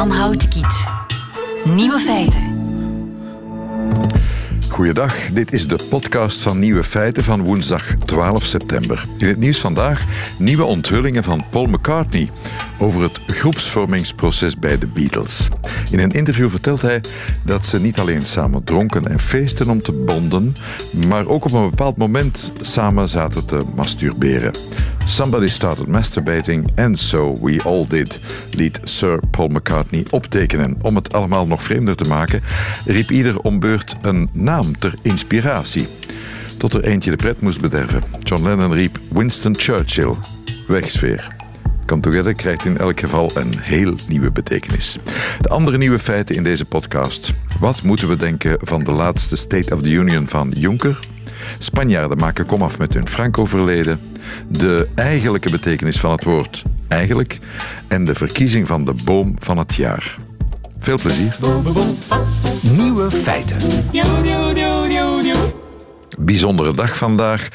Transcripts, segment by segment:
Jan Houtkiet. Nieuwe feiten. Goeiedag, dit is de podcast van Nieuwe Feiten van woensdag 12 september. In het nieuws vandaag nieuwe onthullingen van Paul McCartney over het groepsvormingsproces bij de Beatles. In een interview vertelt hij dat ze niet alleen samen dronken en feesten om te bonden, maar ook op een bepaald moment samen zaten te masturberen. Somebody started masturbating and so we all did, liet Sir Paul McCartney optekenen. Om het allemaal nog vreemder te maken, riep ieder om beurt een naam ter inspiratie. Tot er eentje de pret moest bederven. John Lennon riep Winston Churchill. Wegsfeer. Come Together krijgt in elk geval een heel nieuwe betekenis. De andere nieuwe feiten in deze podcast. Wat moeten we denken van de laatste State of the Union van Juncker? Spanjaarden maken komaf met hun Franco-verleden. De eigenlijke betekenis van het woord eigenlijk. En de verkiezing van de boom van het jaar. Veel plezier. Nieuwe feiten. Bijzondere dag vandaag,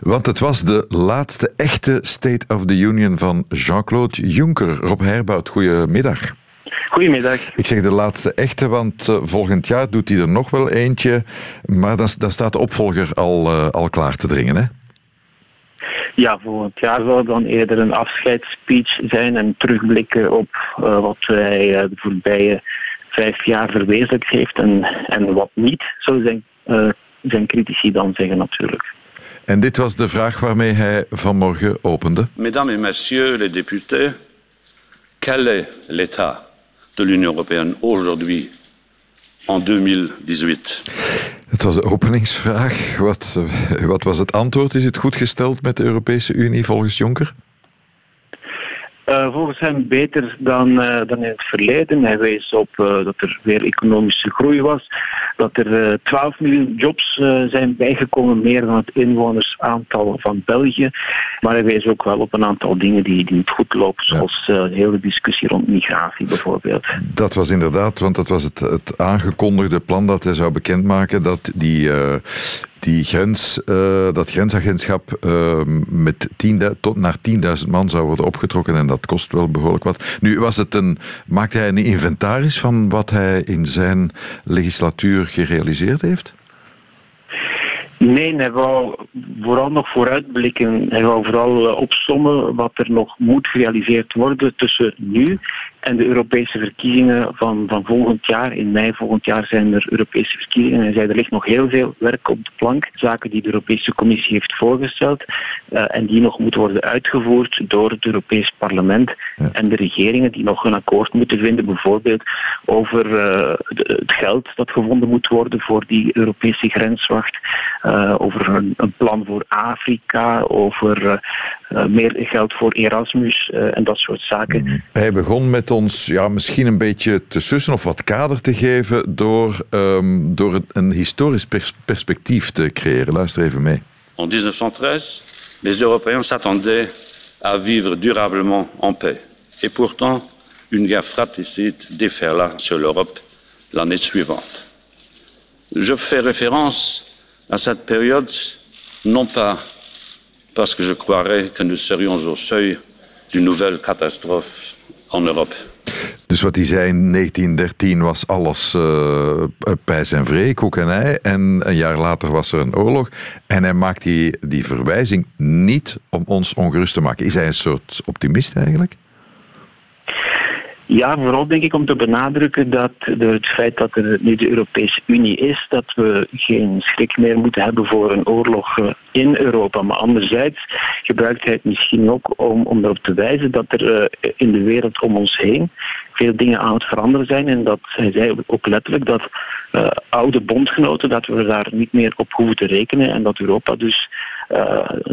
want het was de laatste echte State of the Union van Jean-Claude Juncker. Rob Herbout, goedemiddag. Goedemiddag. Ik zeg de laatste echte, want uh, volgend jaar doet hij er nog wel eentje. Maar dan, dan staat de opvolger al, uh, al klaar te dringen, hè? Ja, volgend jaar zal het dan eerder een afscheidsspeech zijn en terugblikken op uh, wat hij de voorbije vijf jaar verwezenlijkt heeft en, en wat niet, zo zijn, zijn critici dan zeggen natuurlijk. En dit was de vraag waarmee hij vanmorgen opende. Mesdames et messieurs les députés, quel est l'état de l'Union européenne aujourd'hui, en 2018 Het was de openingsvraag. Wat, wat was het antwoord? Is het goed gesteld met de Europese Unie volgens Juncker? Uh, volgens hem beter dan, uh, dan in het verleden. Hij wees op uh, dat er weer economische groei was, dat er 12 miljoen jobs zijn bijgekomen, meer dan het inwonersaantal van België. Maar hij wees ook wel op een aantal dingen die, die niet goed lopen, zoals de hele discussie rond migratie bijvoorbeeld. Dat was inderdaad, want dat was het, het aangekondigde plan dat hij zou bekendmaken dat die die grens, uh, dat grensagentschap uh, met 10, tot naar 10.000 man zou worden opgetrokken en dat kost wel behoorlijk wat. Nu was het een, maakte hij een inventaris van wat hij in zijn legislatuur gerealiseerd heeft? Nee, hij wou vooral nog vooruitblikken. Hij wou vooral opsommen wat er nog moet gerealiseerd worden tussen nu en de Europese verkiezingen van, van volgend jaar. In mei volgend jaar zijn er Europese verkiezingen. En zei, er ligt nog heel veel werk op de plank. Zaken die de Europese Commissie heeft voorgesteld. Uh, en die nog moeten worden uitgevoerd door het Europees Parlement. Ja. En de regeringen die nog een akkoord moeten vinden. Bijvoorbeeld over uh, de, het geld dat gevonden moet worden voor die Europese grenswacht. Uh, over een, een, plan voor Afrika. Over meer geld voor Erasmus en dat soort zaken. Hij begon met ons ja, misschien een beetje te sussen of wat kader te geven door, um, door een historisch pers perspectief te creëren. Luister even mee. En 1913, les Européens s'attendaient à vivre durablement en paix. Et pourtant, une guerre fratricide déferla sur l'Europe l'année suivante. Je fais référence à cette période non pas parce que je croirais que nous serions au seuil d'une nouvelle catastrophe en Europe. Dus wat hij zei in 1913 was alles uh, pijs en vree, koekenij. En een jaar later was er een oorlog. En hij maakt die, die verwijzing niet om ons ongerust te maken. Is hij een soort optimist eigenlijk? Ja, vooral denk ik om te benadrukken dat door het feit dat er nu de Europese Unie is, dat we geen schrik meer moeten hebben voor een oorlog in Europa. Maar anderzijds gebruikt hij het misschien ook om, om erop te wijzen dat er uh, in de wereld om ons heen veel dingen aan het veranderen zijn. En dat hij zei ook letterlijk dat uh, oude bondgenoten, dat we daar niet meer op hoeven te rekenen. En dat Europa dus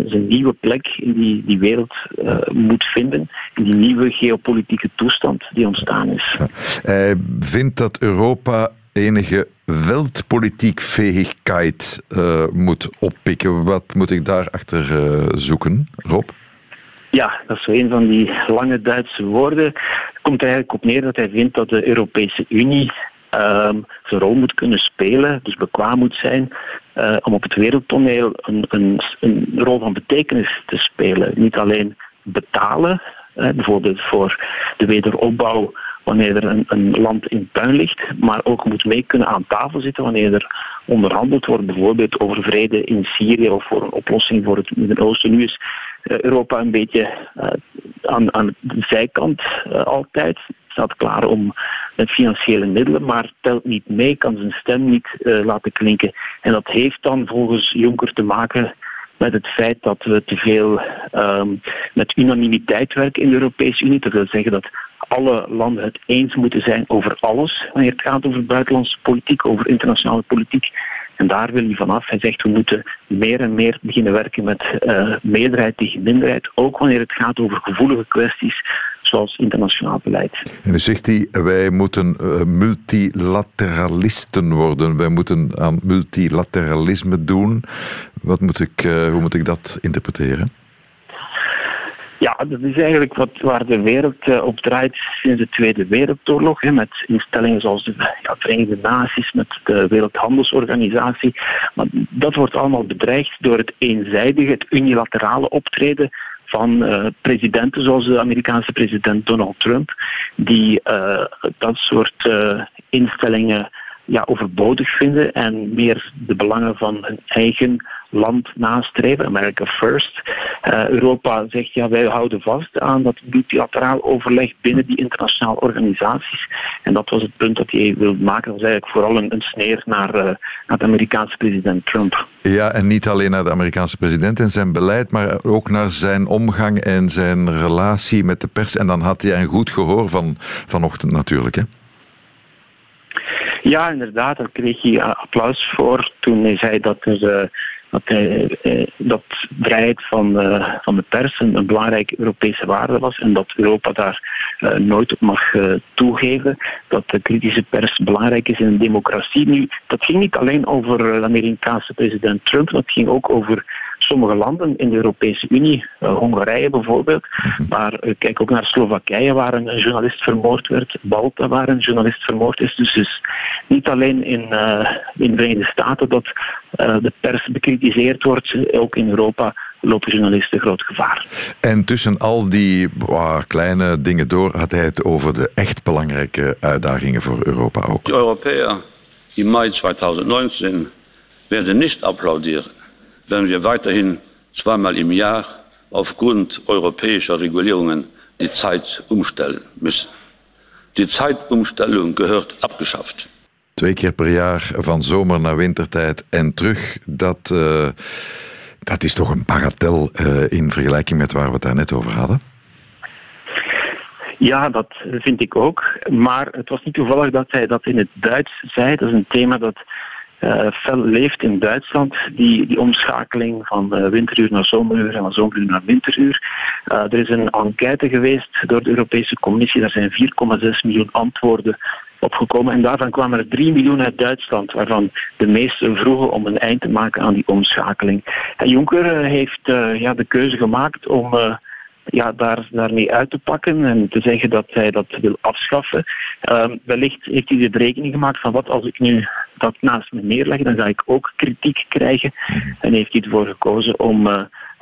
zijn nieuwe plek in die, die wereld uh, moet vinden. In die nieuwe geopolitieke toestand die ontstaan is. Hij vindt dat Europa enige wereldpolitiek fähigheid uh, moet oppikken. Wat moet ik daarachter uh, zoeken, Rob? Ja, dat is een van die lange Duitse woorden. Komt er eigenlijk op neer dat hij vindt dat de Europese Unie um, zijn rol moet kunnen spelen, dus bekwaam moet zijn, uh, om op het wereldtoneel een, een, een, rol van betekenis te spelen. Niet alleen betalen, bijvoorbeeld voor de wederopbouw wanneer er een, een, land in puin ligt, maar ook moet mee kunnen aan tafel zitten wanneer er onderhandeld wordt, bijvoorbeeld over vrede in Syrië of voor een oplossing voor het Midden-Oosten. Nu is eh, Europa een beetje uh, aan, aan, de zijkant altijd. Staat klaar om met financiële middelen, maar telt niet mee, kan zijn stem niet laten klinken. En dat heeft dan volgens Juncker te maken met het feit dat we te veel um, met unanimiteit werken in de Europese Unie. Dat wil zeggen dat alle landen het eens moeten zijn over alles wanneer het gaat over buitenlandse politiek, over internationale politiek. En daar wil hij vanaf. Hij zegt we moeten meer en meer beginnen werken met uh, meerderheid tegen minderheid, ook wanneer het gaat over gevoelige kwesties zoals internationaal beleid. En dan zegt hij, wij moeten uh, multilateralisten worden. Wij moeten aan multilateralisme doen. Wat moet ik, uh, hoe moet ik dat interpreteren? Ja, dat is eigenlijk wat, waar de wereld uh, op draait sinds de Tweede Wereldoorlog. Hè, met instellingen zoals de ja, Verenigde Naties, met de Wereldhandelsorganisatie. Maar dat wordt allemaal bedreigd door het eenzijdige, het unilaterale optreden van uh, presidenten zoals de Amerikaanse president Donald Trump, die uh, dat soort uh, instellingen ja, overbodig vinden en meer de belangen van hun eigen land nastreven, America First. Uh, Europa zegt ja, wij houden vast aan dat multilateraal overleg binnen die internationale organisaties. En dat was het punt dat hij wilde maken. Dat was eigenlijk vooral een, een sneer naar, uh, naar de Amerikaanse president Trump. Ja, en niet alleen naar de Amerikaanse president en zijn beleid, maar ook naar zijn omgang en zijn relatie met de pers. En dan had hij een goed gehoor van vanochtend natuurlijk. Hè? Ja, inderdaad. Daar kreeg hij applaus voor toen hij zei dat er. Uh, dat, uh, dat vrijheid van, uh, van de pers een, belangrijke Europese waarde was en dat Europa daar nooit op mag toegeven. Dat de kritische pers belangrijk is in een democratie. Nu, dat ging niet alleen over de Amerikaanse president Trump, dat ging ook over sommige landen in de Europese Unie, uh, Hongarije bijvoorbeeld, mhm. maar uh, kijk ook naar Slowakije waar een journalist vermoord werd, Malta waar een journalist vermoord is. Dus, dus niet alleen in, uh, in de Verenigde Staten dat de pers bekritiseerd wordt, ook in Europa lopen journalisten groot gevaar. En tussen al die wow, kleine dingen door had hij het over de echt belangrijke uitdagingen voor Europa ook. De Europäer die mei 2019 werden niet applauderen wenn wir weiterhin zweimal im Jahr aufgrund europäischer Regulierungen die Zeit umstellen müssen. Die Zeitumstellung gehört abgeschafft. Twee keer per jaar van zomer naar wintertijd en terug, dat, uh, dat is toch een bagatel uh, in vergelijking met waar we het daar net over hadden? Ja, dat vind ik ook. Maar het was niet toevallig dat hij dat in het Duits zei. Dat is een thema dat fel leeft in Duitsland, die, die omschakeling van uh, winteruur naar zomeruur en van zomeruur naar winteruur. Uh, er is een enquête geweest door de Europese Commissie, daar zijn 4,6 miljoen antwoorden opgekomen en daarvan kwamen er 3 miljoen uit Duitsland, waarvan de meesten vroegen om een eind te maken aan die omschakeling. En Juncker heeft ja, de keuze gemaakt om ja, daar, daarmee uit te pakken en te zeggen dat hij dat wil afschaffen. Uh, wellicht heeft hij de berekening gemaakt van wat als ik nu dat naast me neerleg, dan ga ik ook kritiek krijgen. En heeft hij ervoor gekozen om uh,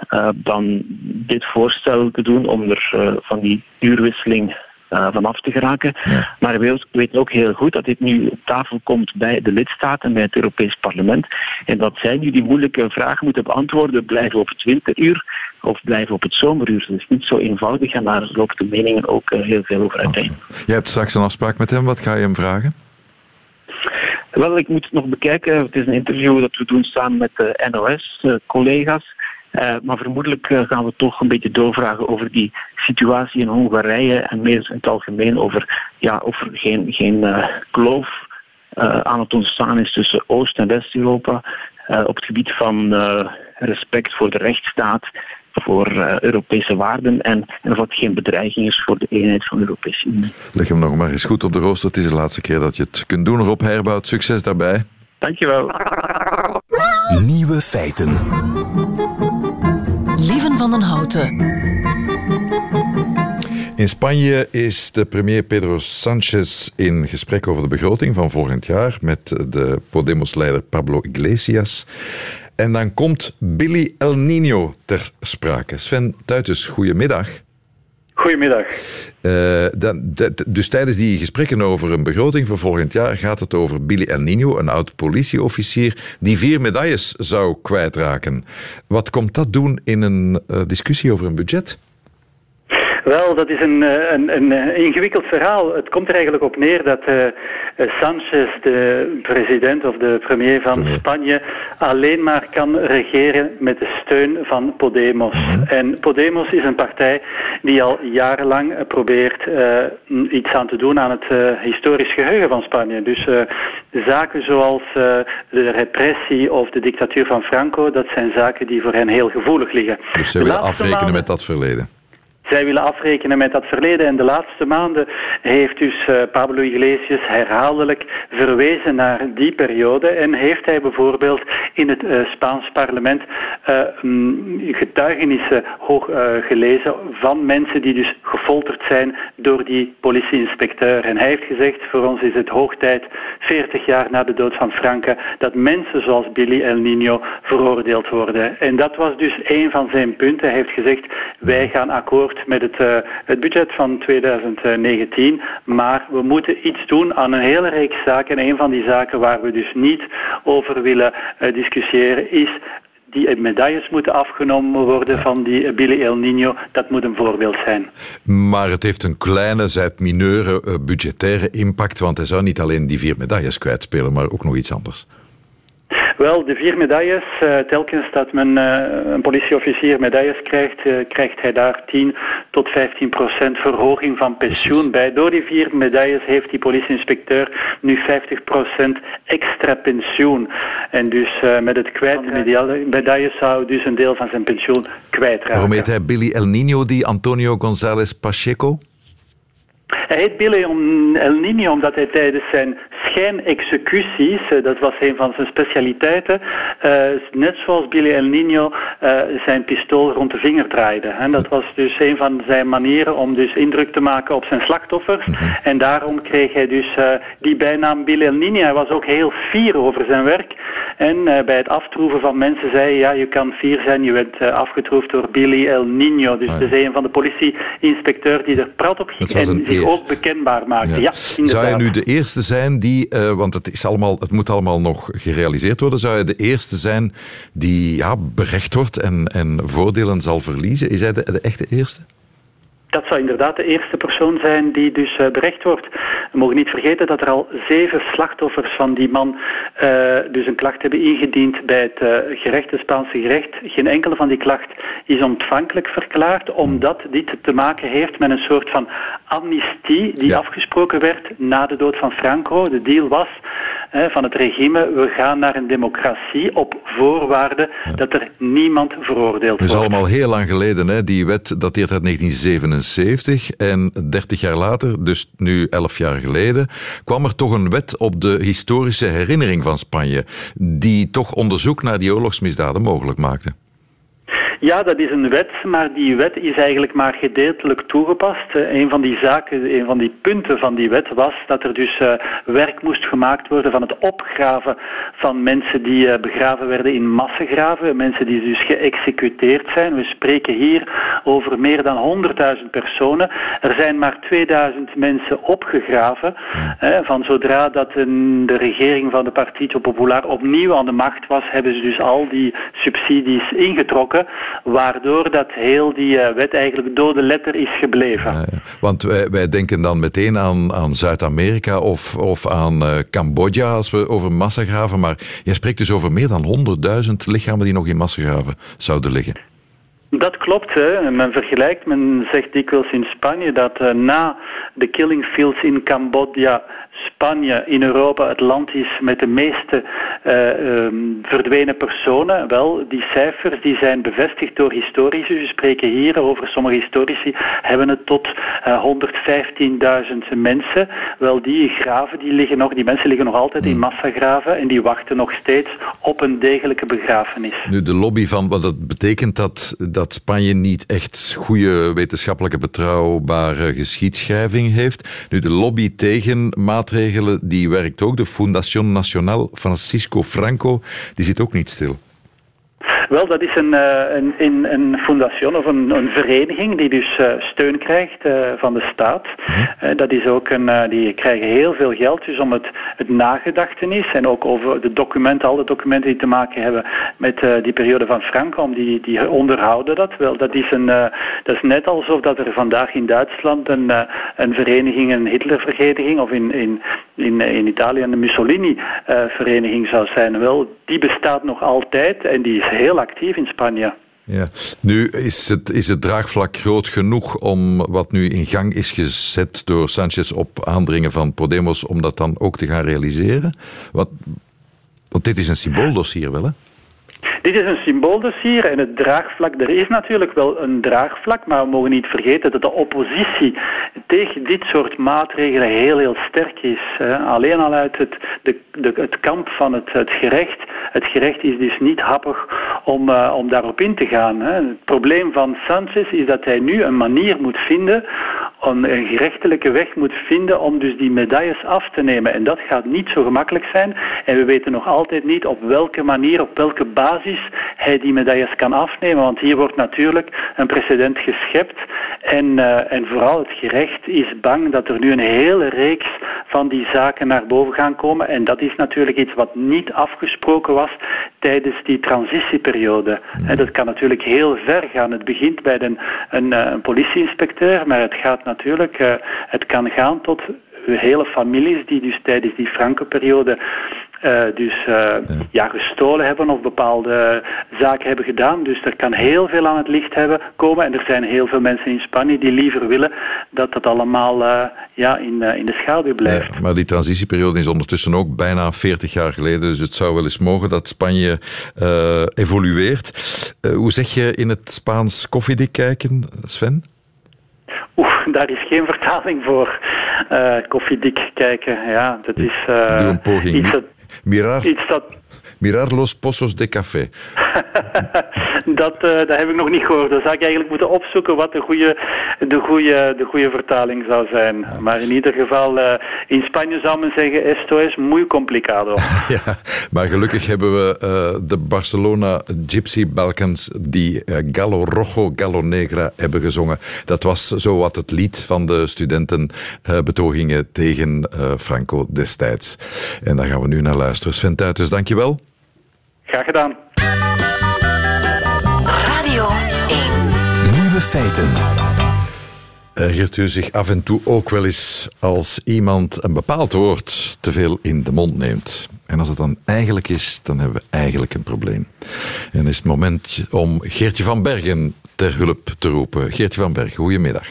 uh, dan dit voorstel te doen om er uh, van die uurwisseling uh, vanaf te geraken. Ja. Maar we weten ook heel goed dat dit nu op tafel komt bij de lidstaten, bij het Europees Parlement. En dat zij nu die moeilijke vraag moeten beantwoorden: blijven op het winteruur of blijven op het zomeruur? Dat is niet zo eenvoudig en daar lopen de meningen ook uh, heel veel over uiteen. Okay. Je hebt straks een afspraak met hem, wat ga je hem vragen? Wel, ik moet het nog bekijken. Het is een interview dat we doen samen met de NOS-collega's. Uh, maar vermoedelijk uh, gaan we toch een beetje doorvragen over die situatie in Hongarije en meer in het algemeen over ja, of er geen, geen uh, kloof aan het ontstaan is tussen Oost- en West-Europa op het gebied van respect voor de rechtsstaat, voor Europese waarden en, en of het geen bedreiging is voor de eenheid van de Europese Unie. Leg hem nog maar eens goed op de rooster. Het is de laatste keer dat je het kunt doen. Rob Herbout, succes daarbij. Dankjewel. Nieuwe feiten. Van Houten. In Spanje is de premier Pedro Sánchez in gesprek over de begroting van volgend jaar met de Podemos-leider Pablo Iglesias. En dan komt Billy El Nino ter sprake. Sven Tuitus, goedemiddag. Goedemiddag. Uh, dus tijdens die gesprekken over een begroting voor volgend jaar gaat het over Billy El Nino, een oud politieofficier, die vier medailles zou kwijtraken. Wat komt dat doen in een uh, discussie over een budget? Wel, dat is een, eh, een, een, eh, ingewikkeld verhaal. Het komt er eigenlijk op neer dat uh, Sanchez, de president of de premier van Spanje, alleen maar kan regeren met de steun van Podemos. Mhm. En Podemos is een partij die al jarenlang probeert uh, iets aan te doen aan het uh, historisch geheugen van Spanje. Dus zaken zoals de repressie of de dictatuur van Franco, dat zijn zaken die voor hen heel gevoelig liggen. Dus ze willen afrekenen met dat verleden? Zij willen afrekenen met dat verleden. En de laatste maanden heeft dus uh, Pablo Iglesias herhaaldelijk verwezen naar die periode. En heeft hij bijvoorbeeld in het uh, Spaans parlement uh, getuigenissen hoog gelezen van mensen die dus gefolterd zijn door die politieinspecteur. En hij heeft gezegd, voor ons is het hoog tijd, 40 jaar na de dood van Franca, dat mensen zoals Billy El Nino veroordeeld worden. En dat was dus een van zijn punten. Hij heeft gezegd, wij gaan akkoord met het, uh, het budget van 2019. Maar we moeten iets doen aan een hele reeks zaken. En een van die zaken waar we dus niet over willen uh, discussiëren is die medailles moeten afgenomen worden van die Billy El Nino. Dat moet een voorbeeld zijn. Maar het heeft een kleine, zij het mineure, budgettaire impact, want hij zou niet alleen die vier medailles kwijtspelen, maar ook nog iets anders. Wel, de vier medailles, uh, telkens dat men uh, een politieofficier medailles krijgt, uh, krijgt hij daar 10 tot 15 procent verhoging van pensioen bij. Door die vier medailles heeft die politieinspecteur nu 50 procent extra pensioen. En dus met het kwijt medailles zou dus een deel van zijn pensioen kwijtraken. Waarom heet hij Billy El Nino, die Antonio González Pacheco? Hij heet Billy El Nino omdat hij tijdens zijn schijnexecuties, eh, dat was een van zijn specialiteiten, uh, net zoals Billy El Nino uh, zijn pistool rond de vinger draaide. En dat was dus een van zijn manieren om dus indruk te maken op zijn slachtoffers. Mhm. En daarom kreeg hij dus die bijnaam Billy El Nino. Hij was ook heel fier over zijn werk. En bij het aftroeven van mensen zei hij, ja, je kan fier zijn, je bent afgetroefd door Billy El Nino. Dus oh, ja. dat is een van de politie-inspecteur die er prat op ging en zich ook bekendbaar maakte. Ja. Zou je nu de eerste zijn die, uh, want het, is allemaal, het moet allemaal nog gerealiseerd worden, zou je de eerste zijn die ja, berecht wordt en, en voordelen zal verliezen? Is hij de, de echte eerste? Dat zou inderdaad de eerste persoon zijn die dus uh, berecht wordt. We mogen niet vergeten dat er al zeven slachtoffers van die man uh, dus een klacht hebben ingediend bij het uh, gerecht, het Spaanse gerecht. Geen enkele van die klacht is ontvankelijk verklaard, omdat dit te maken heeft met een soort van amnestie die ja. afgesproken werd na de dood van Franco. De deal was hè, van het regime, we gaan naar een democratie op voorwaarde ja. dat er niemand veroordeeld wordt. Dat is allemaal heel lang geleden, hè? die wet dateert uit 1977. 1970 en 30 jaar later, dus nu 11 jaar geleden, kwam er toch een wet op de historische herinnering van Spanje, die toch onderzoek naar die oorlogsmisdaden mogelijk maakte. Ja, dat is een wet, maar die wet is eigenlijk maar gedeeltelijk toegepast. Een van die zaken, een van die punten van die wet was dat er dus uh, werk moest gemaakt worden van het opgraven van mensen die uh, begraven werden in massagraven, mensen die dus geëxecuteerd zijn. We spreken hier over meer dan 100.000 personen. Er zijn maar 2000 mensen opgegraven. Van zodra dat de regering van de Partito Popular opnieuw aan de macht was, hebben ze dus al die subsidies ingetrokken waardoor dat heel die uh, wet eigenlijk dode letter is gebleven. Ja. Want wij, wij, denken dan meteen aan, aan Zuid-Amerika of, of aan uh, Cambodja als we over massagraven, maar jij spreekt dus over meer dan 100.000 lichamen die nog in massagraven zouden liggen. Dat klopt. Hè. Men vergelijkt, men zegt dikwijls in Spanje dat uh, na de killing fields in Cambodja Spanje in Europa het land is met de meeste uh, um, verdwenen personen. Wel, die cijfers die zijn bevestigd door historici. We spreken hier over sommige historici hebben het tot uh, 115.000 mensen. Wel, die graven die liggen nog, die mensen liggen nog altijd in hmm. massagraven en die wachten nog steeds op een degelijke begrafenis. Nu, de lobby van wat dat betekent dat, dat Spanje niet echt goede wetenschappelijke betrouwbare geschiedschrijving heeft. Nu, de lobby tegen maatregelen maatregelen, die werkt ook. De Fundación Nacional Francisco Franco, die zit ook niet stil. Wel, dat is een, een, een, een fondation of een, een vereniging die dus steun krijgt van de staat. Mhm. dat is ook een, die krijgen heel veel geld dus om het, het nagedachtenis en ook over de documenten, alle documenten die te maken hebben met die periode van Franco, om die, die onderhouden dat wel. Dat is, een, dat is net alsof dat er vandaag in Duitsland een, een vereniging, een Hitlervereniging, of in, in, in, in Italië een Mussolini-vereniging zou zijn. Wel, die bestaat nog altijd en die is heel actief in Spanje. Ja. Nu is het, is het draagvlak groot genoeg om wat nu in gang is gezet door Sanchez op aandringen van Podemos, om dat dan ook te gaan realiseren? Wat, want dit is een symbooldossier wel, hè? Dit is een symbooldossier en het draagvlak, er is natuurlijk wel een draagvlak, maar we mogen niet vergeten dat de oppositie tegen dit soort maatregelen heel, heel sterk is. Alleen al uit het, de, de, het kamp van het, het gerecht. Het gerecht is dus niet happig om, uh, om daarop in te gaan. Hè. Het probleem van Sanchez is dat hij nu een manier moet vinden, een gerechtelijke weg moet vinden om dus die medailles af te nemen. En dat gaat niet zo gemakkelijk zijn. En we weten nog altijd niet op welke manier, op welke basis hij die medailles kan afnemen. Want hier wordt natuurlijk een precedent geschept. En, uh, en vooral het gerecht is bang dat er nu een hele reeks van die zaken naar boven gaan komen. En dat is natuurlijk iets wat niet afgesproken was tijdens die transitieperiode. En dat kan natuurlijk heel ver gaan. Het begint bij een, een, eh, een politieinspecteur, maar het gaat natuurlijk, uh, het kan gaan tot hele families die dus tijdens die Franco-periode uh, dus uh, ja. gestolen hebben of bepaalde zaken hebben gedaan. Dus er kan heel veel aan het licht hebben komen. En er zijn heel veel mensen in Spanje die liever willen dat dat allemaal uh, ja, in, in de schaduw blijft. Ja, maar die transitieperiode is ondertussen ook bijna 40 jaar geleden. Dus het zou wel eens mogen dat Spanje evolueert. hoe zeg je in het Spaans koffiedik kijken, Sven? Oeh, daar is geen vertaling voor. Uh, koffiedik kijken, ja, dat is uh, Doe een poging. iets dat, Mirar, iets dat Mirar los pozos de café. dat, uh, dat heb ik nog niet gehoord. Dan zou ik eigenlijk moeten opzoeken wat de goede, de goede, de goede vertaling zou zijn. Maar in ieder geval, uh, in Spanje zou men zeggen, esto es muy complicado. ja, maar gelukkig hebben we uh, de Barcelona Gypsy Balkans die Gallo Rojo, Gallo Negra hebben gezongen. Dat was zo wat het lied van de studentenbetogingen tegen Franco destijds. En daar gaan we nu naar luisteren. Sven Tuiters, dankjewel. Graag gedaan. Radio 1. Nieuwe feiten. Ergert u zich af en toe ook wel eens als iemand een bepaald woord te veel in de mond neemt? En als het dan eigenlijk is, dan hebben we eigenlijk een probleem. En is het moment om Geertje van Bergen ter hulp te roepen. Geertje van Bergen, goedemiddag.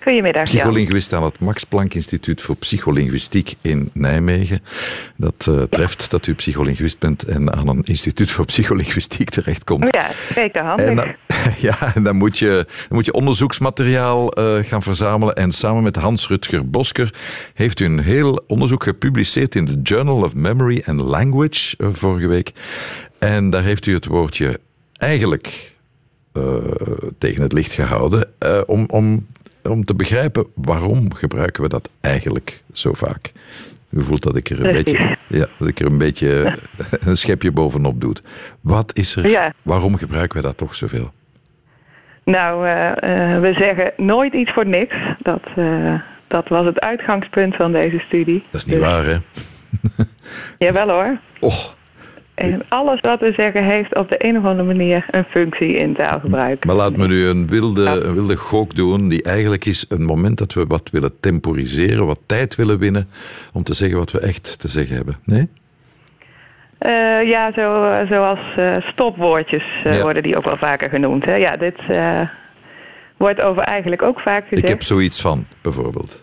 Goedemiddag. Psycholinguist aan het Max Planck Instituut voor Psycholinguïstiek in Nijmegen. Dat uh, treft dat u psycholinguist bent en aan een instituut voor psycholinguïstiek terechtkomt. Ja, kijk de hand. En dan, ja, en dan moet je, dan moet je onderzoeksmateriaal uh, gaan verzamelen. En samen met Hans-Rutger Bosker heeft u een heel onderzoek gepubliceerd in de Journal of Memory and Language uh, vorige week. En daar heeft u het woordje eigenlijk tegen het licht gehouden. om, om om te begrijpen waarom gebruiken we dat eigenlijk zo vaak. U voelt dat ik er een, beetje, ja, dat ik er een beetje een schepje bovenop doe. Wat is er? Ja. Waarom gebruiken we dat toch zoveel? Nou, uh, uh, we zeggen nooit iets voor niks. Dat, uh, dat was het uitgangspunt van deze studie. Dat is niet dus... waar, hè? Jawel hoor. Och. En alles wat we zeggen heeft op de een of andere manier een functie in taalgebruik. Maar laat me nu een wilde, een wilde gok doen, die eigenlijk is een moment dat we wat willen temporiseren, wat tijd willen winnen, om te zeggen wat we echt te zeggen hebben. Nee? Uh, ja, zo, zoals uh, stopwoordjes uh, ja. worden die ook wel vaker genoemd. Hè? Ja, dit wordt over eigenlijk ook vaak gezegd. Ik heb zoiets van, bijvoorbeeld.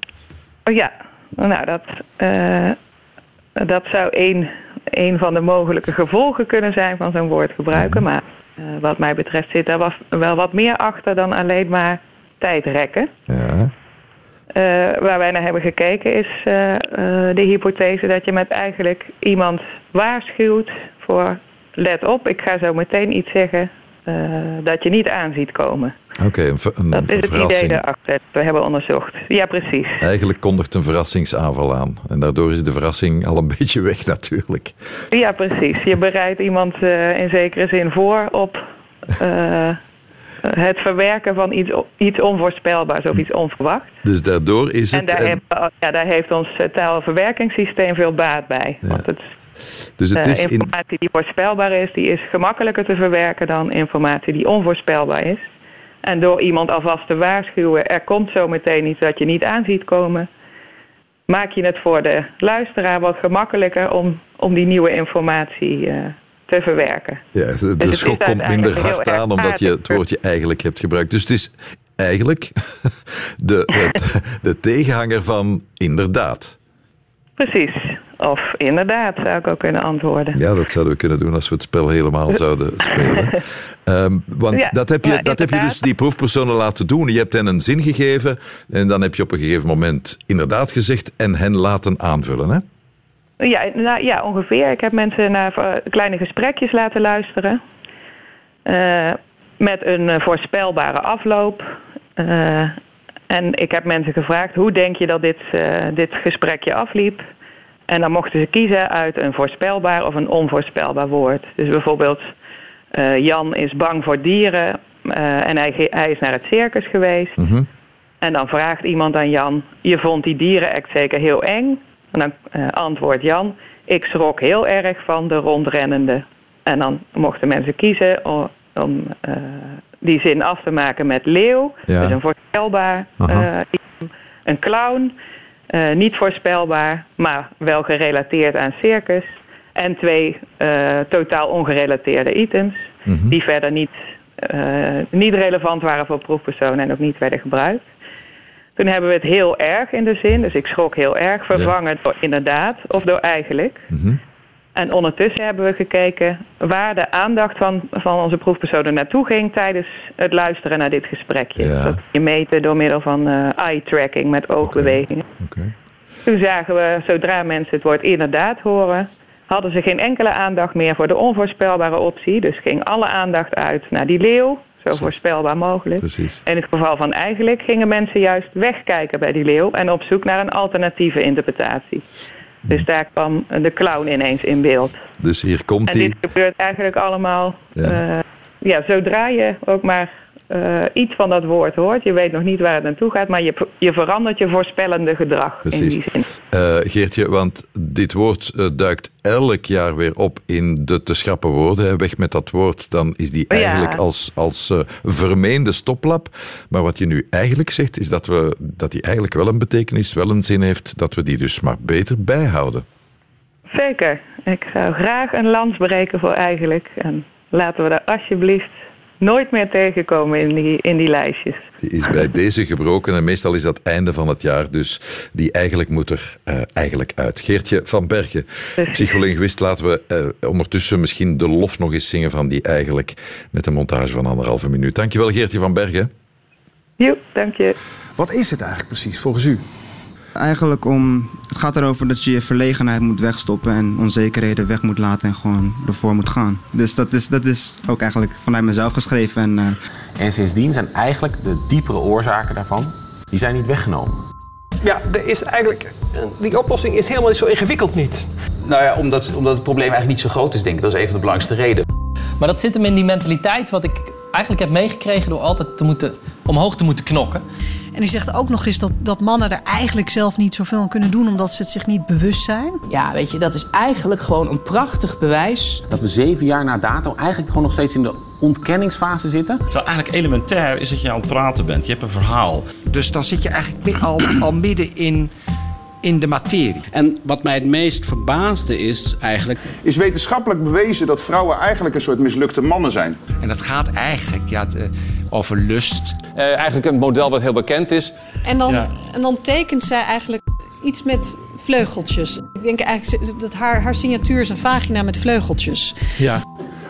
Oh ja, nou dat, dat zou één een van de mogelijke gevolgen kunnen zijn van zo'n woord gebruiken. Maar uh, wat mij betreft zit daar wel wat meer achter dan alleen maar tijdrekken. Ja. Uh, waar wij naar hebben gekeken is uh, de hypothese dat je met eigenlijk iemand waarschuwt voor let op, ik ga zo meteen iets zeggen dat je niet aanziet komen. Oké, een, Dat is het verrassing. idee dat We hebben onderzocht. Ja, precies. Eigenlijk kondigt een verrassingsaanval aan. En daardoor is de verrassing al een beetje weg natuurlijk. Ja, precies. Je bereidt iemand eh, in zekere zin voor op eh, het verwerken van iets, iets onvoorspelbaars of iets onverwachts. Dus daardoor is het... En daar, en- hebben- ja, daar heeft ons eh, taalverwerkingssysteem veel baat bij. Ja. Want het, dus het eh, is in, informatie die voorspelbaar is, die is gemakkelijker te verwerken dan informatie die onvoorspelbaar is. En door iemand alvast te waarschuwen, er komt zo meteen iets dat je niet aan ziet komen, maak je het voor de luisteraar wat gemakkelijker om, om die nieuwe informatie eh, te verwerken. ja, de, is schok komt minder hard aan omdat je het woordje eigenlijk hebt gebruikt. Dus het is eigenlijk de, het- de tegenhanger van inderdaad. Precies. Of inderdaad, zou ik ook kunnen antwoorden. Ja, dat zouden we kunnen doen als we het spel helemaal zouden spelen. Ehm, want Ja, dat, heb je, dat heb je dus die proefpersonen laten doen. Je hebt hen een zin gegeven en dan heb je op een gegeven moment inderdaad gezegd en hen laten aanvullen. Hè? Ja, nou, ja, ongeveer. Ik heb mensen naar eh, kleine gesprekjes laten luisteren. Eh, met een eh, voorspelbare afloop. En ik heb mensen gevraagd: hoe denk je dat dit, dit gesprekje afliep? En dan mochten ze kiezen uit een voorspelbaar of een onvoorspelbaar woord. Dus bijvoorbeeld: Jan is bang voor dieren eh, en hij, hij is naar het circus geweest. Mhm. En dan vraagt iemand aan Jan: Je vond die dierenact zeker heel eng? En dan eh, antwoordt Jan: Ik schrok heel erg van de rondrennende. En dan mochten mensen kiezen om eh, die zin af te maken met leeuw. Ja. Dus een voorspelbaar eh, item. Een clown, eh, niet voorspelbaar, maar wel gerelateerd aan circus. En twee eh, totaal ongerelateerde items, Mhm. die verder niet, eh, niet relevant waren voor proefpersonen en ook niet werden gebruikt. Toen hebben we het heel erg in de zin, dus ik schrok heel erg, vervangen door inderdaad of door eigenlijk. Mhm. En ondertussen hebben we gekeken waar de aandacht van, van onze proefpersonen naartoe ging tijdens het luisteren naar dit gesprekje. Ja. Dat je meten door middel van eh, eye tracking met oogbewegingen. Toen zagen we, zodra mensen het woord inderdaad horen, hadden ze geen enkele aandacht meer voor de onvoorspelbare optie. Dus ging alle aandacht uit naar die leeuw, zo voorspelbaar mogelijk. Precies. In het geval van eigenlijk gingen mensen juist wegkijken bij die leeuw en op zoek naar een alternatieve interpretatie. Dus daar kwam de clown ineens in beeld. Dus hier komt En hij. dit gebeurt eigenlijk allemaal, Ja. ja, ja zodra je ook maar eh, iets van dat woord hoort. Je weet nog niet waar het naartoe gaat, maar je, je verandert je voorspellende gedrag in Precies. die zin. Eh, Geertje, want dit woord eh, duikt elk jaar weer op in de te schrappen woorden. hè. Weg met dat woord, dan is die Ja. eigenlijk als, als vermeende stoplap. Maar wat je nu eigenlijk zegt, is dat, we, dat die eigenlijk wel een betekenis, wel een zin heeft, dat we die dus maar beter bijhouden. Zeker. Ik zou graag een lans breken voor eigenlijk. En laten we daar alsjeblieft nooit meer tegenkomen in die, in die lijstjes. Die is bij deze gebroken en meestal is dat einde van het jaar, dus die eigenlijk moet er eh, eigenlijk uit. Geertje van Bergen, Precies. psycholinguïst, laten we eh, ondertussen misschien de lof nog eens zingen van die eigenlijk met een montage van anderhalve minuut. Dankjewel Geertje van Bergen. Joep, dank je. Wat is het eigenlijk precies volgens u? Eigenlijk om, het gaat erover dat je je verlegenheid moet wegstoppen en onzekerheden weg moet laten en gewoon ervoor moet gaan. Dus dat is, dat is ook eigenlijk vanuit mezelf geschreven. En, eh, En sindsdien zijn eigenlijk de diepere oorzaken daarvan, die zijn niet weggenomen. Ja, er is eigenlijk, die oplossing is helemaal niet zo ingewikkeld niet. Nou ja, omdat, omdat het probleem eigenlijk niet zo groot is, denk ik. Dat is een van de belangrijkste redenen. Maar dat zit hem in die mentaliteit wat ik eigenlijk heb meegekregen door altijd te moeten, omhoog te moeten knokken. En die zegt ook nog eens dat, dat mannen er eigenlijk zelf niet zoveel aan kunnen doen omdat ze het zich niet bewust zijn. Ja, weet je, dat is eigenlijk gewoon een prachtig bewijs. Dat we zeven jaar na dato eigenlijk gewoon nog steeds in de ontkenningsfase zitten. Terwijl eigenlijk elementair is dat je aan het praten bent. Je hebt een verhaal. Dus dan zit je eigenlijk al, al midden in, in de materie. En wat mij het meest verbaasde is eigenlijk... Is wetenschappelijk bewezen dat vrouwen eigenlijk een soort mislukte mannen zijn? En dat gaat eigenlijk ja, de- over lust. eigenlijk een model wat heel bekend is. En dan, Ja. en dan tekent zij eigenlijk iets met vleugeltjes. Ik denk eigenlijk dat haar, haar signatuur is een vagina met vleugeltjes. Ja.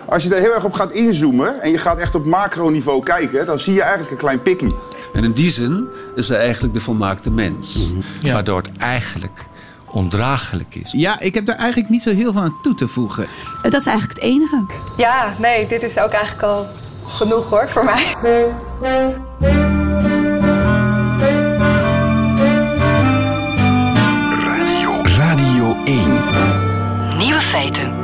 Als je daar heel erg op gaat inzoomen en je gaat echt op macroniveau kijken, dan zie je eigenlijk een klein pikkie. En in die zin is hij eigenlijk de volmaakte mens. Waardoor het eigenlijk ondraaglijk is. Ja, ik heb daar eigenlijk niet zo heel veel aan toe te voegen. Dat is eigenlijk het enige. Ja, nee, dit is ook eigenlijk al Genoeg hoor, voor mij. Radio, Radio 1. Nieuwe feiten.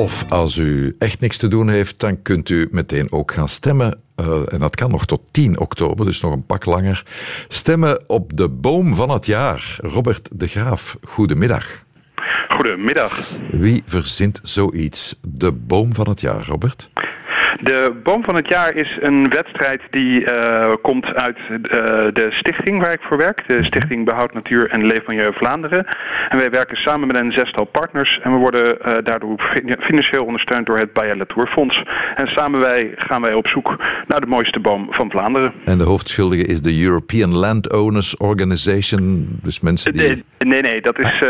Of als u echt niks te doen heeft, dan kunt u meteen ook gaan stemmen. Uh, en dat kan nog tot 10 oktober, dus nog een pak langer. Stemmen op de boom van het jaar. Robert de Graaf, goedemiddag. Goedemiddag. Wie verzint zoiets? De boom van het jaar, Robert? De Boom van het Jaar is een wedstrijd die uh, komt uit uh, de stichting waar ik voor werk. De Stichting Behoud Natuur en Leefmilieu Vlaanderen. En wij werken samen met een zestal partners. En we worden uh, daardoor financieel ondersteund door het Bayer Latour Fonds. En samen wij gaan wij op zoek naar de mooiste boom van Vlaanderen. En de hoofdschuldige is de European Landowners Organization. Dus mensen die... Nee, nee, nee dat, is,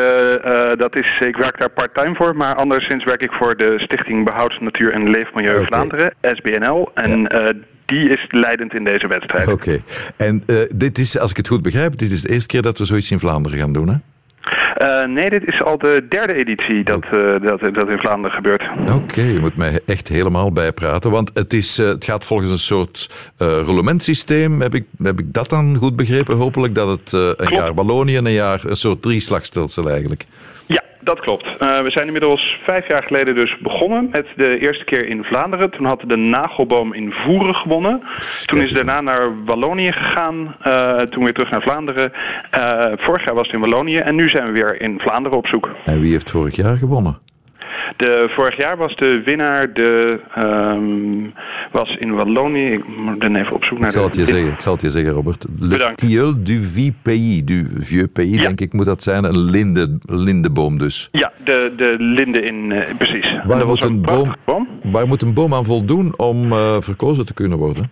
dat is, ik werk daar part-time voor. Maar anderszins werk ik voor de Stichting Behoud Natuur en Leefmilieu okay. Vlaanderen. SBNL. En ja. uh, die is leidend in deze wedstrijd. Oké. Okay. En uh, dit is, als ik het goed begrijp, dit is de eerste keer dat we zoiets in Vlaanderen gaan doen, hè? Uh, nee, dit is al de derde editie dat, uh, dat, dat in Vlaanderen gebeurt. Oké, okay, je moet mij echt helemaal bijpraten. Want het, is, uh, het gaat volgens een soort roulementsysteem. Heb ik, heb ik dat dan goed begrepen? Hopelijk dat het een Klopt. jaar Wallonië en een jaar een soort drieslagstelsel eigenlijk. Dat klopt. Uh, we zijn inmiddels vijf jaar geleden dus begonnen met de eerste keer in Vlaanderen. Toen had de nagelboom in Voeren gewonnen. Toen is daarna naar Wallonië gegaan. Uh, toen weer terug naar Vlaanderen. Uh, vorig jaar was het in Wallonië en nu zijn we weer in Vlaanderen op zoek. En wie heeft vorig jaar gewonnen? De, vorig jaar was de winnaar de, um, was in Wallonië. Ik moet dan even op zoek naar ik zal de... Het je zeggen, ik zal het je zeggen, Robert. Le tilleul du vieux pays. Du vieux pays, ja. denk ik, moet dat zijn. Een linde, lindeboom dus. Ja, de, de linde in... Uh, precies. Waar moet, een boom, boom, waar moet een boom aan voldoen om uh, verkozen te kunnen worden?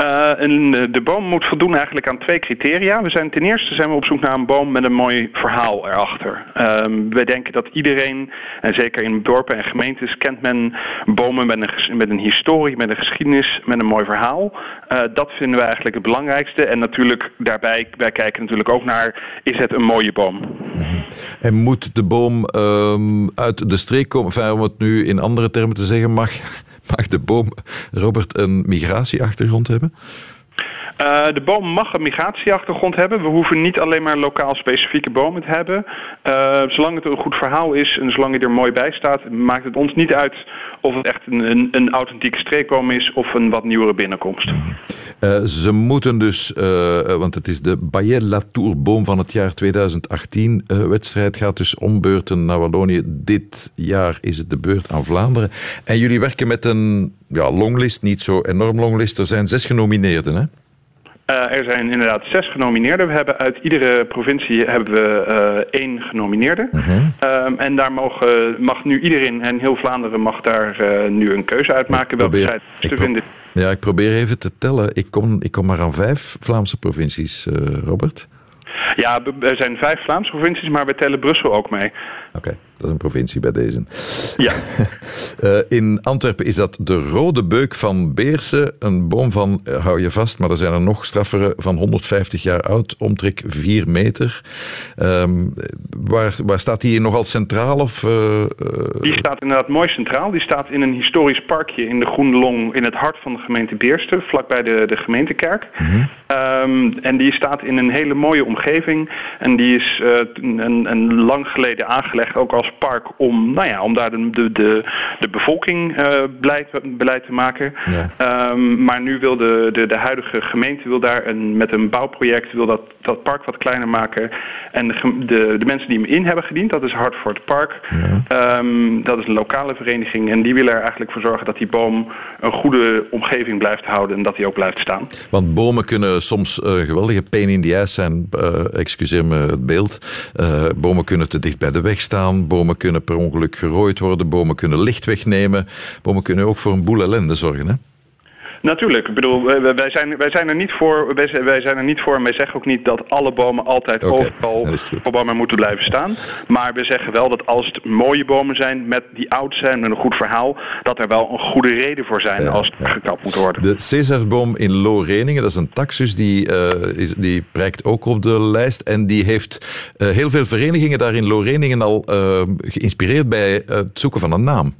Uh, en de boom moet voldoen eigenlijk aan twee criteria. We zijn ten eerste zijn we op zoek naar een boom met een mooi verhaal erachter. Um, wij denken dat iedereen, en zeker in dorpen en gemeentes, kent men bomen met een, met een historie, met een geschiedenis, met een mooi verhaal. Uh, dat vinden we eigenlijk het belangrijkste. En natuurlijk daarbij, wij kijken natuurlijk ook naar, is het een mooie boom? En moet de boom um, uit de streek komen, enfin, om het nu in andere termen te zeggen mag... Mag de boom, Robert, een migratieachtergrond hebben? Uh, de boom mag een migratieachtergrond hebben. We hoeven niet alleen maar lokaal specifieke bomen te hebben. Uh, zolang het een goed verhaal is en zolang hij er mooi bij staat, maakt het ons niet uit of het echt een, een, authentieke streekboom is of een wat nieuwere binnenkomst. Uh, ze moeten dus, want het is de Bayer Latour boom van het jaar 2018 wedstrijd, gaat dus ombeurten naar Wallonië. Dit jaar is het de beurt aan Vlaanderen. En jullie werken met een ja, longlist, niet zo enorm longlist. Er zijn zes genomineerden, hè? Uh, er zijn inderdaad zes genomineerden. We hebben uit iedere provincie hebben we uh, één genomineerde. Uh -huh. um, en daar mogen, mag nu iedereen en heel Vlaanderen mag daar uh, nu een keuze uitmaken welke zij te vinden. Ja, ik probeer even te tellen. Ik kom, ik kom maar aan vijf Vlaamse provincies, Robert. Ja, er zijn vijf Vlaamse provincies, maar we tellen Brussel ook mee. Oké, okay, dat is een provincie bij deze. Ja. uh, in Antwerpen is dat de Rode Beuk van Beersen. Een boom van, uh, hou je vast, maar er zijn er nog straffere, van 150 jaar oud, omtrek 4 meter. Um, waar, waar staat die nogal centraal? Of, uh, die staat inderdaad mooi centraal. Die staat in een historisch parkje in de Groene Long, in het hart van de gemeente Beersten, vlakbij de, de gemeentekerk. Mhm. Um, en die staat in een hele mooie omgeving. En die is een, een lang geleden aangelegd, ook als park, om, nou ja, om daar de, de, de, de bevolking uh, beleid, beleid te maken. Ja. Um, maar nu wil de, de, de huidige gemeente wil daar een, met een bouwproject wil dat, dat park wat kleiner maken. En de, de, de mensen die hem in hebben gediend, dat is Hart voor het Park. Ja. Um, dat is een lokale vereniging. En die willen er eigenlijk voor zorgen dat die boom een goede omgeving blijft houden en dat die ook blijft staan. Want bomen kunnen soms uh, geweldige pain in the ass zijn. Uh, excuseer me het beeld. Uh, bomen kunnen te dicht bij de weg staan. Bomen kunnen per ongeluk gerooid worden. Bomen kunnen licht wegnemen. Bomen kunnen ook voor een boel ellende zorgen. Hè? Natuurlijk. Ik bedoel, wij, zijn, wij, zijn er niet voor, wij, zijn- er niet voor en wij zeggen ook niet dat alle bomen altijd overal voor bomen moeten blijven staan. Maar we zeggen wel dat als het mooie bomen zijn met die oud zijn met een goed verhaal, dat er wel een goede reden voor zijn als het gekapt moet worden. De Cesarboom in Looreningen, dat is een taxus die, is, die prijkt ook op de lijst. En die heeft eh, heel veel verenigingen daar in Looreningen al eh, geïnspireerd bij het zoeken van een naam.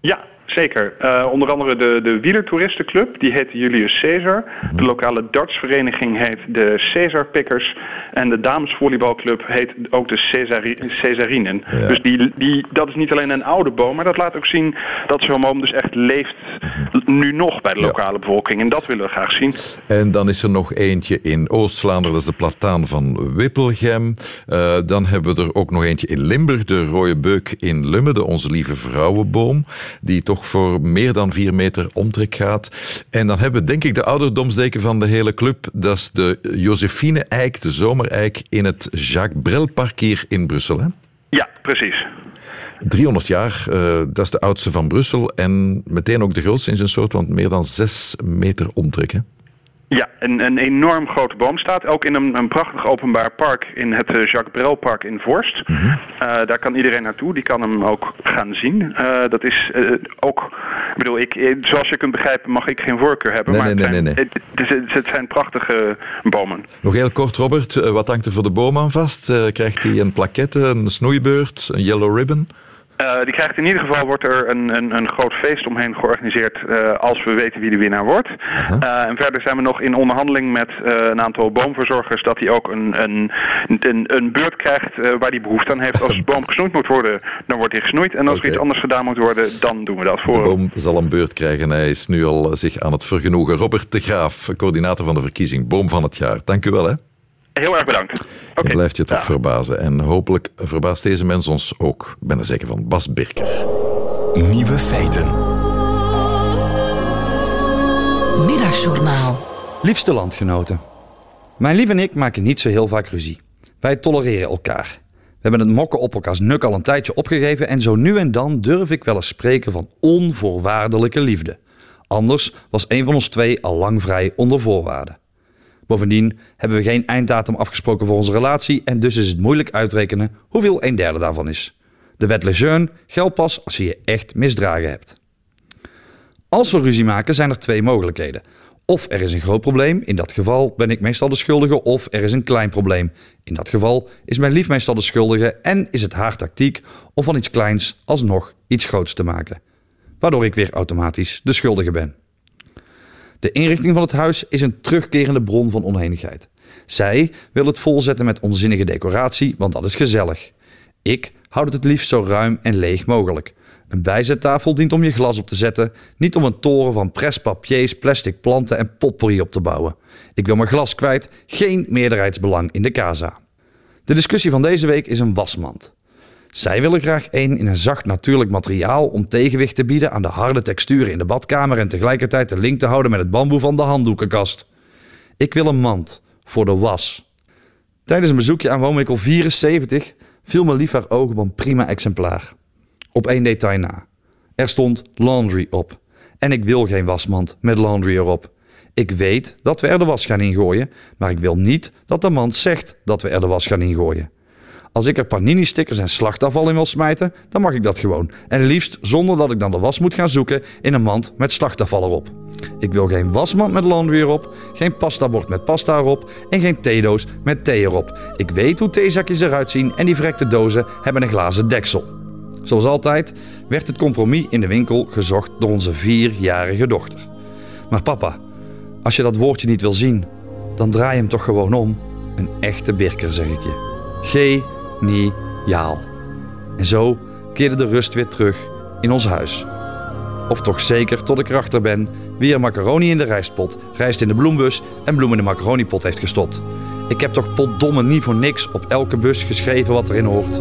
Ja, zeker. Eh, onder andere de, de wielertoeristenclub, die heet Julius Caesar. De lokale dartsvereniging heet de Caesar Pickers. En de damesvolleybalclub heet ook de Caesari Caesarinen. Dus die, die, dat is niet alleen een oude boom, maar dat laat ook zien dat zo'n boom dus echt leeft nu nog bij de lokale bevolking. En dat willen we graag zien. En dan is er nog eentje in Oost-Vlaanderen, dat is de plataan van Wippelgem. Eh, dan hebben we er ook nog eentje in Limburg, de rode beuk in Lumme, de Onze Lieve Vrouwenboom, die toch voor meer dan vier meter omtrek gaat. En dan hebben we denk ik de ouderdomsdeken van de hele club, dat is de Josephine-eik, de zomereik in het Jacques Brel-park hier in Brussel. Hè? Ja, precies. 300 jaar, eh, dat is de oudste van Brussel en meteen ook de grootste in zijn soort, want meer dan zes meter omtrek. Hè? Ja, een, een enorm grote boom staat. Ook in een, een prachtig openbaar park in het eh, Jacques Brel Park in Vorst. Mhm. Eh, daar kan iedereen naartoe. Die kan hem ook gaan zien. Eh, dat is ook, ik bedoel, ik, zoals je kunt begrijpen mag ik geen voorkeur hebben. Nee, maar nee, het, zijn, nee, Het, het, is- het zijn prachtige bomen. Nog heel kort, Robert, wat hangt er voor de boom aan vast? Krijgt hij een plaquette, een snoeibeurt, een yellow ribbon? Eh, die krijgt in ieder geval wordt er een, een, een groot feest omheen georganiseerd eh, als we weten wie de winnaar wordt. Eh, en verder zijn we nog in onderhandeling met een aantal boomverzorgers dat hij ook een, een, een, een beurt krijgt waar hij behoefte aan heeft. Als de boom gesnoeid moet worden, dan wordt hij gesnoeid. En als er iets anders gedaan moet worden, dan doen we dat voor De boom zal een beurt krijgen. Hij is nu al zich aan het vergenoegen. Robert de Graaf, coördinator van de verkiezing Boom van het Jaar. Dank u wel. Hè. Heel erg bedankt. Dan blijft je toch verbazen. En hopelijk verbaast deze mens ons ook. Ik ben er zeker van. Bas Birker. Nieuwe feiten. Middagjournaal. Liefste landgenoten. Mijn lief en ik maken niet zo heel vaak ruzie. Wij tolereren elkaar. We hebben het mokken op elkaars nuk al een tijdje opgegeven en zo nu en dan durf ik wel eens spreken van onvoorwaardelijke liefde. Anders was een van ons twee al lang vrij onder voorwaarden. Bovendien hebben we geen einddatum afgesproken voor onze relatie en dus is het moeilijk uitrekenen hoeveel een derde daarvan is. De wet Lejeune geldt pas als je je echt misdragen hebt. Als we ruzie maken zijn er twee mogelijkheden. Of er is een groot probleem, in dat geval ben ik meestal de schuldige, of er is een klein probleem. In dat geval is mijn lief meestal de schuldige en is het haar tactiek om van iets kleins alsnog iets groots te maken. Waardoor ik weer automatisch de schuldige ben. De inrichting van het huis is een terugkerende bron van oneenigheid. Zij wil het volzetten met onzinnige decoratie, want dat is gezellig. Ik houd het het liefst zo ruim en leeg mogelijk. Een bijzettafel dient om je glas op te zetten, niet om een toren van prespapiers, plastic planten en potpourri op te bouwen. Ik wil mijn glas kwijt, geen meerderheidsbelang in de casa. De discussie van deze week is een wasmand. Zij willen graag één in een zacht natuurlijk materiaal om tegenwicht te bieden aan de harde texturen in de badkamer en tegelijkertijd de link te houden met het bamboe van de handdoekenkast. Ik wil een mand voor de was. Tijdens een bezoekje aan woonwinkel 74 viel me lief haar oog op een prima exemplaar. Op één detail na. Er stond laundry op. En ik wil geen wasmand met laundry erop. Ik weet dat we er de was gaan ingooien, maar ik wil niet dat de mand zegt dat we er de was gaan ingooien. Als ik er panini-stickers en slachtafval in wil smijten, dan mag ik dat gewoon. En liefst zonder dat ik dan de was moet gaan zoeken in een mand met slachtafval erop. Ik wil geen wasmand met laundry erop, geen pastabord met pasta erop en geen theedoos met thee erop. Ik weet hoe theezakjes eruit zien en die verrekte dozen hebben een glazen deksel. Zoals altijd werd het compromis in de winkel gezocht door onze vierjarige dochter. Maar papa, als je dat woordje niet wil zien, dan draai hem toch gewoon om. Een echte birker, zeg ik je. Geniaal. En zo keerde de rust weer terug in ons huis. Of toch zeker tot ik erachter ben wie er macaroni in de rijstpot, rijst in de bloembus en bloem in de macaronipot heeft gestopt. Ik heb toch potdomme niet voor niks op elke bus geschreven wat erin hoort.